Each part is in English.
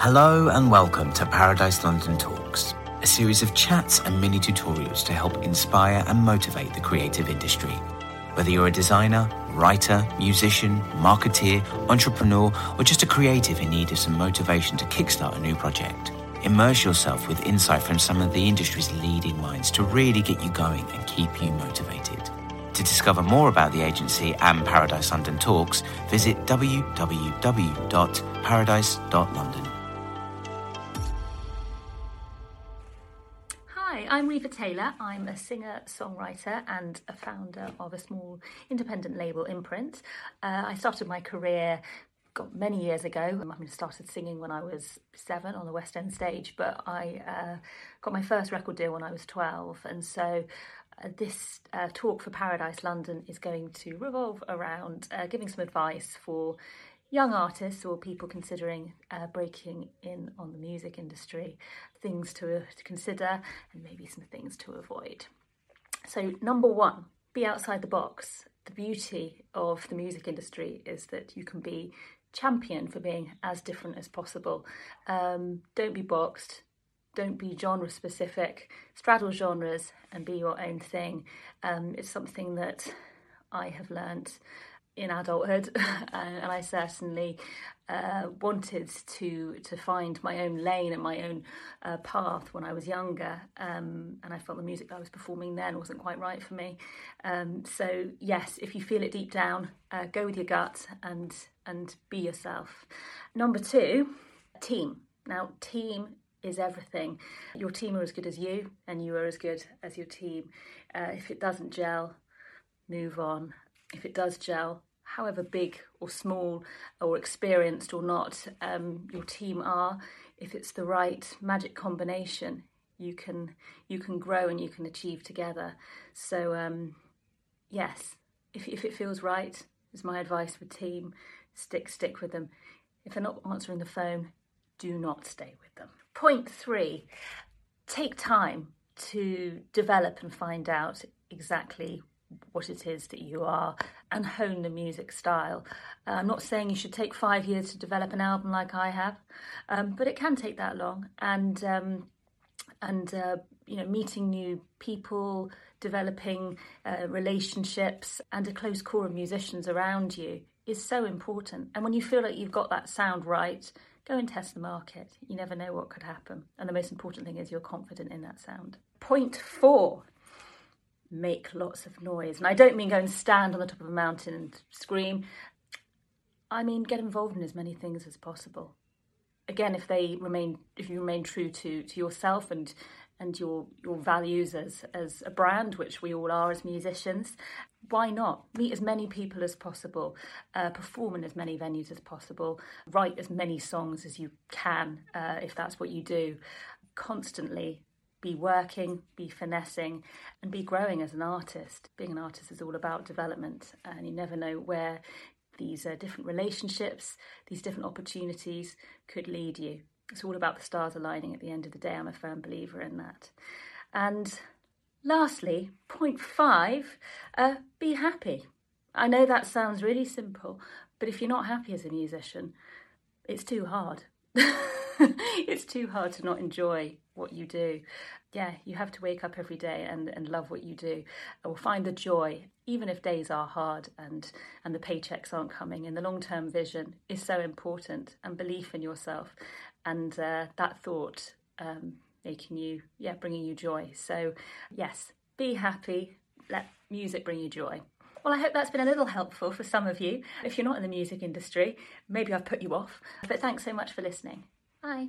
Hello and welcome to Paradise London Talks, a series of chats and mini tutorials to help inspire and motivate the creative industry. Whether you're a designer, writer, musician, marketeer, entrepreneur, or just a creative in need of some motivation to kickstart a new project, immerse yourself with insight from some of the industry's leading minds to really get you going and keep you motivated. To discover more about the agency and Paradise London Talks, visit www.paradise.london. Hi, I'm Riva Taylor. I'm a singer, songwriter, and a founder of a small independent label, Imprint. Uh, I started my career got many years ago. I mean, started singing when I was seven on the West End stage, but I uh, got my first record deal when I was 12. And so uh, this uh, talk for Paradise London is going to revolve around uh, giving some advice for young artists or people considering uh, breaking in on the music industry, things to, to consider and maybe some things to avoid. So, number one, be outside the box. The beauty of the music industry is that you can be champion for being as different as possible. Um, don't be boxed, don't be genre specific, straddle genres and be your own thing. Um, it's something that I have learnt in adulthood, and I certainly uh, wanted to to find my own lane and my own uh, path when I was younger, um, and I felt the music that I was performing then wasn't quite right for me. Um, so yes, if you feel it deep down, uh, go with your gut and and be yourself. Number two, team. Now, team is everything. Your team are as good as you, and you are as good as your team. Uh, if it doesn't gel, move on. If it does gel, however big or small or experienced or not um, your team are, if it's the right magic combination, you can you can grow and you can achieve together. So um, yes, if if it feels right, is my advice with team. Stick stick with them. If they're not answering the phone, do not stay with them. Point three: take time to develop and find out exactly what it is that you are and hone the music style. Uh, I'm not saying you should take five years to develop an album like I have, um, but it can take that long. And um, and uh, you know, meeting new people, developing uh, relationships, and a close core of musicians around you is so important. And when you feel like you've got that sound right, go and test the market. You never know what could happen. And the most important thing is you're confident in that sound. Point four make lots of noise. And I don't mean go and stand on the top of a mountain and scream. I mean get involved in as many things as possible. Again, if they remain, if you remain true to to yourself and and your your values as as a brand, which we all are as musicians, why not meet as many people as possible, uh, perform in as many venues as possible, write as many songs as you can, uh, if that's what you do, constantly be working, be finessing, and be growing as an artist. Being an artist is all about development, and you never know where these uh, different relationships, these different opportunities could lead you. It's all about the stars aligning at the end of the day. I'm a firm believer in that. And lastly, point five, uh, be happy. I know that sounds really simple, but if you're not happy as a musician, it's too hard. it's too hard to not enjoy what you do. Yeah, you have to wake up every day and, and love what you do or find the joy, even if days are hard and, and the paychecks aren't coming. And the long term vision is so important and belief in yourself and uh, that thought um, making you, yeah, bringing you joy. So, yes, be happy, let music bring you joy. Well, I hope that's been a little helpful for some of you. If you're not in the music industry, maybe I've put you off. But thanks so much for listening. Bye.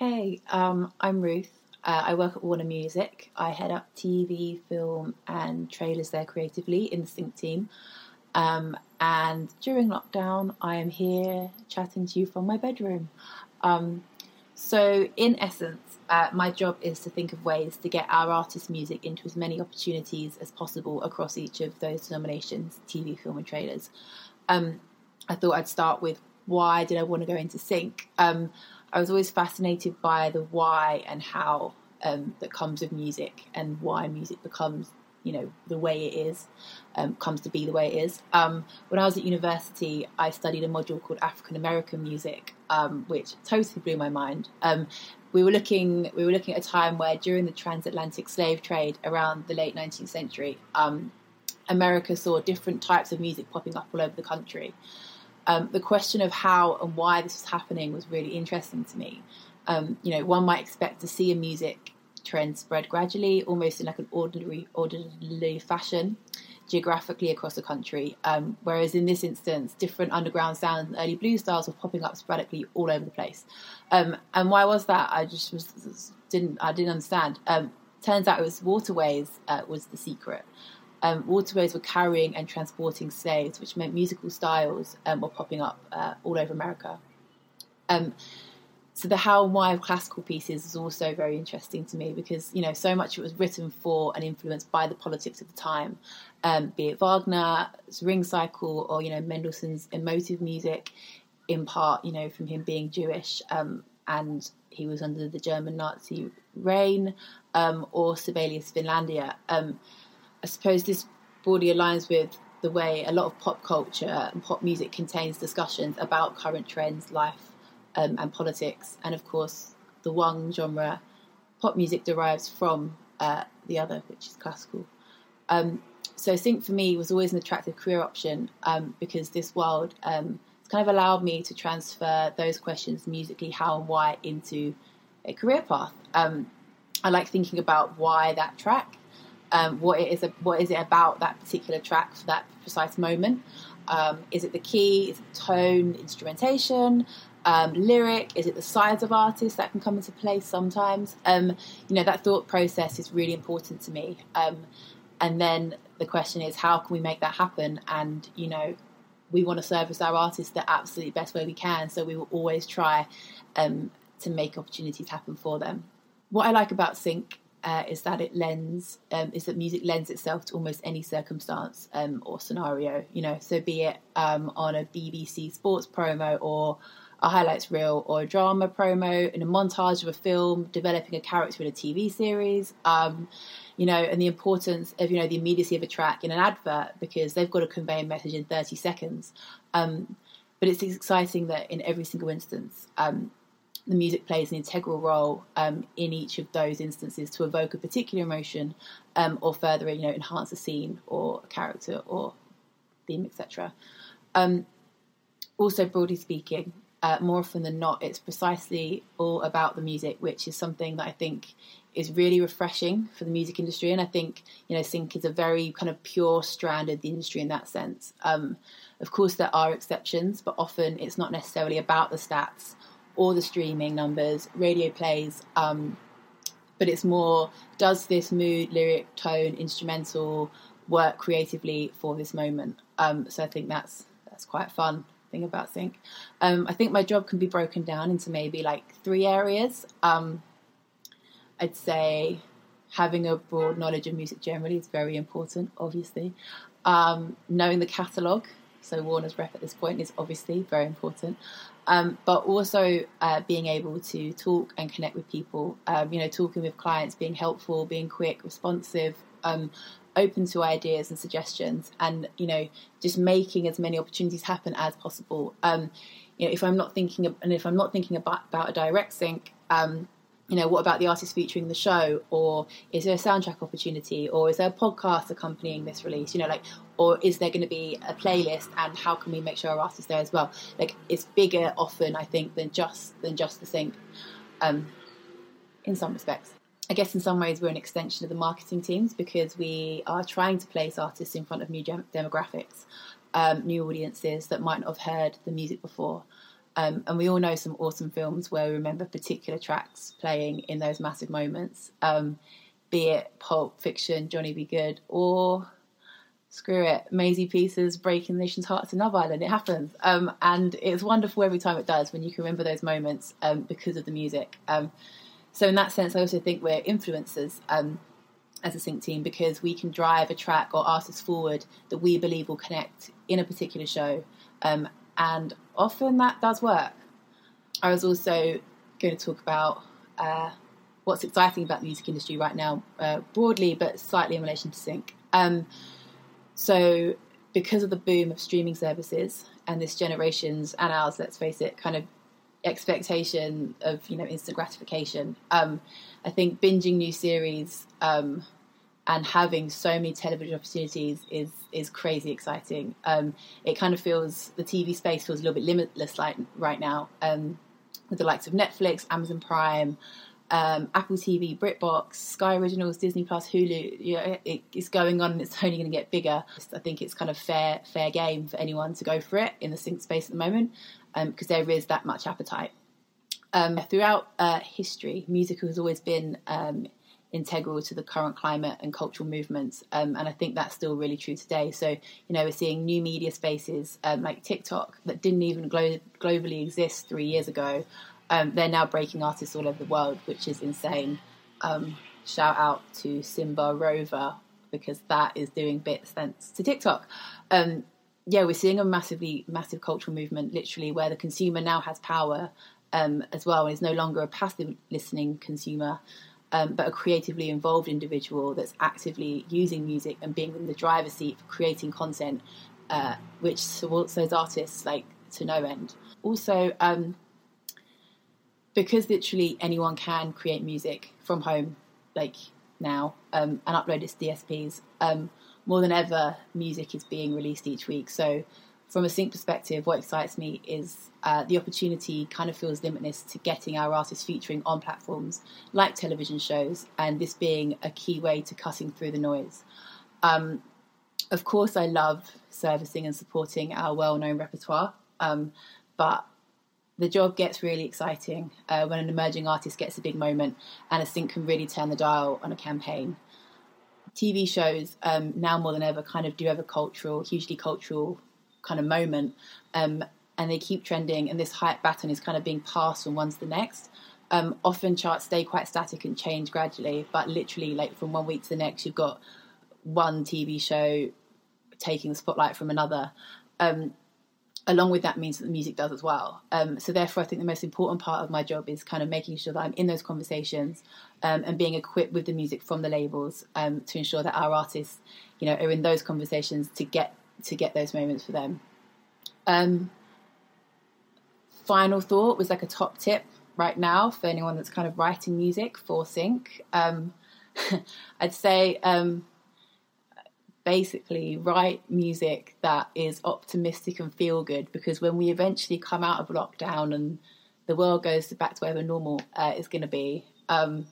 Hey, um, I'm Ruth. Uh, I work at Warner Music. I head up TV, film, and trailers there creatively in the Sync team. Um, and during lockdown, I am here chatting to you from my bedroom. Um, so, in essence, uh, my job is to think of ways to get our artist music into as many opportunities as possible across each of those denominations TV, film, and trailers. Um, I thought I'd start with why did I want to go into sync? I was always fascinated by the why and how um, that comes with music and why music becomes you know the way it is um, comes to be the way it is. Um, when I was at university, I studied a module called African American music, um, which totally blew my mind. Um, we were looking we were looking at a time where during the transatlantic slave trade around the late 19th century, um, America saw different types of music popping up all over the country. Um, the question of how and why this was happening was really interesting to me. you know, one might expect to see a music trend spread gradually, almost in like an ordinary, orderly fashion, geographically across the country. Um, whereas in this instance, different underground sounds and early blues styles were popping up sporadically all over the place. Um, and why was that? I just was, didn't I didn't understand. Um, turns out it was waterways uh, was the secret. Um, waterways were carrying and transporting slaves, which meant musical styles um, were popping up uh, all over America. Um, so the how and why of classical pieces is also very interesting to me because you know so much it was written for and influenced by the politics of the time, um, be it Wagner's Ring Cycle or you know Mendelssohn's emotive music, in part you know from him being Jewish um, and he was under the German Nazi reign, um, or Sibelius Finlandia. I suppose this broadly aligns with the way a lot of pop culture and pop music contains discussions about current trends, life, um, and politics, and of course, the one genre, pop music, derives from uh, the other, which is classical. Um, so sync for me was always an attractive career option um, because this world um, kind of allowed me to transfer those questions musically, how and why, into a career path. Um, I like thinking about why that track, um, what it is, what is it about that particular track for that precise moment. Um, is it the key? Is it the tone, instrumentation? um, lyric? Is it the size of artists that can come into play sometimes? Um, you know, that thought process is really important to me. Um, and then the question is, how can we make that happen? And, you know, we want to service our artists the absolute best way we can. So we will always try um, to make opportunities happen for them. What I like about Sync uh, is that it lends um, is that music lends itself to almost any circumstance um, or scenario. You know, so be it um, on a BBC sports promo or a highlights reel or a drama promo in a montage of a film, developing a character in a TV series. Um, you know, and the importance of you know the immediacy of a track in an advert because they've got to convey a message in 30 seconds. Um, but it's exciting that in every single instance, um, the music plays an integral role um, in each of those instances to evoke a particular emotion um, or further, you know, enhance a scene or a character or theme, etc. Um, also, broadly speaking, uh, more often than not, it's precisely all about the music, which is something that I think is really refreshing for the music industry. And I think, you know, sync is a very kind of pure strand of the industry in that sense. Um, of course, there are exceptions, but often it's not necessarily about the stats or the streaming numbers, radio plays, um, but it's more does this mood, lyric, tone, instrumental work creatively for this moment? Um, so I think that's that's quite fun thing about sync. Um, I think my job can be broken down into maybe like three areas. Um, I'd say having a broad knowledge of music generally is very important, obviously. Um, knowing the catalogue, so Warner's rep at this point is obviously very important. Um, but also uh, being able to talk and connect with people, um, you know, talking with clients, being helpful, being quick, responsive, um, open to ideas and suggestions and you know just making as many opportunities happen as possible. Um, you know if i'm not thinking of, and if i'm not thinking about, about a direct sync um, you know what about the artist featuring the show? Or is there a soundtrack opportunity? Or is there a podcast accompanying this release? You know like or is there going to be a playlist? And how can we make sure our artists there as well? Like it's bigger often i think than just than just the sync um, in some respects. I guess in some ways we're an extension of the marketing teams because we are trying to place artists in front of new demographics, um, new audiences that might not have heard the music before. Um, and we all know some awesome films where we remember particular tracks playing in those massive moments, um, be it Pulp Fiction, Johnny B. Goode, or screw it, Maisie Peters breaking the nation's hearts in Love Island. It happens. Um, and it's wonderful every time it does when you can remember those moments um, because of the music. Um, so, in that sense, I also think we're influencers um, as a sync team because we can drive a track or artist forward that we believe will connect in a particular show. Um, and often that does work. I was also going to talk about uh, what's exciting about the music industry right now, uh, broadly, but slightly in relation to sync. Um, so, because of the boom of streaming services and this generation's and ours, let's face it, kind of expectation of you know instant gratification, um, I think binging new series um, and having so many television opportunities is is crazy exciting. Um, it kind of feels the TV space feels a little bit limitless like right now um, with the likes of Netflix, Amazon Prime um, Apple TV, BritBox, Sky Originals, Disney Plus, Hulu. You know, it, it's going on, and it's only going to get bigger. I think it's kind of fair fair game for anyone to go for it in the sync space at the moment because um, there is that much appetite. Um, throughout uh, history, music has always been um, integral to the current climate and cultural movements, um, and I think that's still really true today. So, you know, we're seeing new media spaces um, like TikTok that didn't even glo- globally exist three years ago um, they're now breaking artists all over the world, which is insane. Um, shout out to Simba Rover because that is doing bits thanks to TikTok. Um, yeah, we're seeing a massively massive cultural movement, literally, where the consumer now has power um, as well, and is no longer a passive listening consumer, um, but a creatively involved individual that's actively using music and being in the driver's seat for creating content, uh, which supports those artists like to no end. Also, um, because literally anyone can create music from home, like now, um, and upload it to DSPs. Um, more than ever, music is being released each week. So, from a sync perspective, what excites me is uh, the opportunity kind of feels limitless to getting our artists featuring on platforms like television shows, and this being a key way to cutting through the noise. Um, of course, I love servicing and supporting our well known repertoire, um, but the job gets really exciting uh, when an emerging artist gets a big moment and a sync can really turn the dial on a campaign. TV shows um, now more than ever kind of do have a cultural, hugely cultural kind of moment, um, and they keep trending, and this hype baton is kind of being passed from one to the next. Um, often charts stay quite static and change gradually, but literally, like from one week to the next, you've got one TV show taking the spotlight from another. Um, along with that means that the music does as well. Um, so therefore, I think the most important part of my job is kind of making sure that I'm in those conversations um, and being equipped with the music from the labels um, to ensure that our artists, you know, are in those conversations to get to get those moments for them. Um, final thought was like a top tip right now for anyone that's kind of writing music for sync. Um, I'd say um, basically write music that is optimistic and feel good because when we eventually come out of lockdown and the world goes back to whatever normal uh, is going to be, um,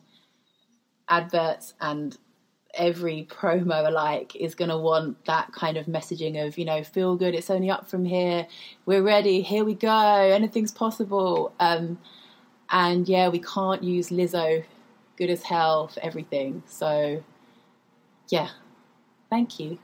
adverts and every promo alike is going to want that kind of messaging of, you know, feel good, it's only up from here, we're ready, here we go, anything's possible. Um, and yeah, we can't use Lizzo good as hell for everything. So, yeah, Thank you.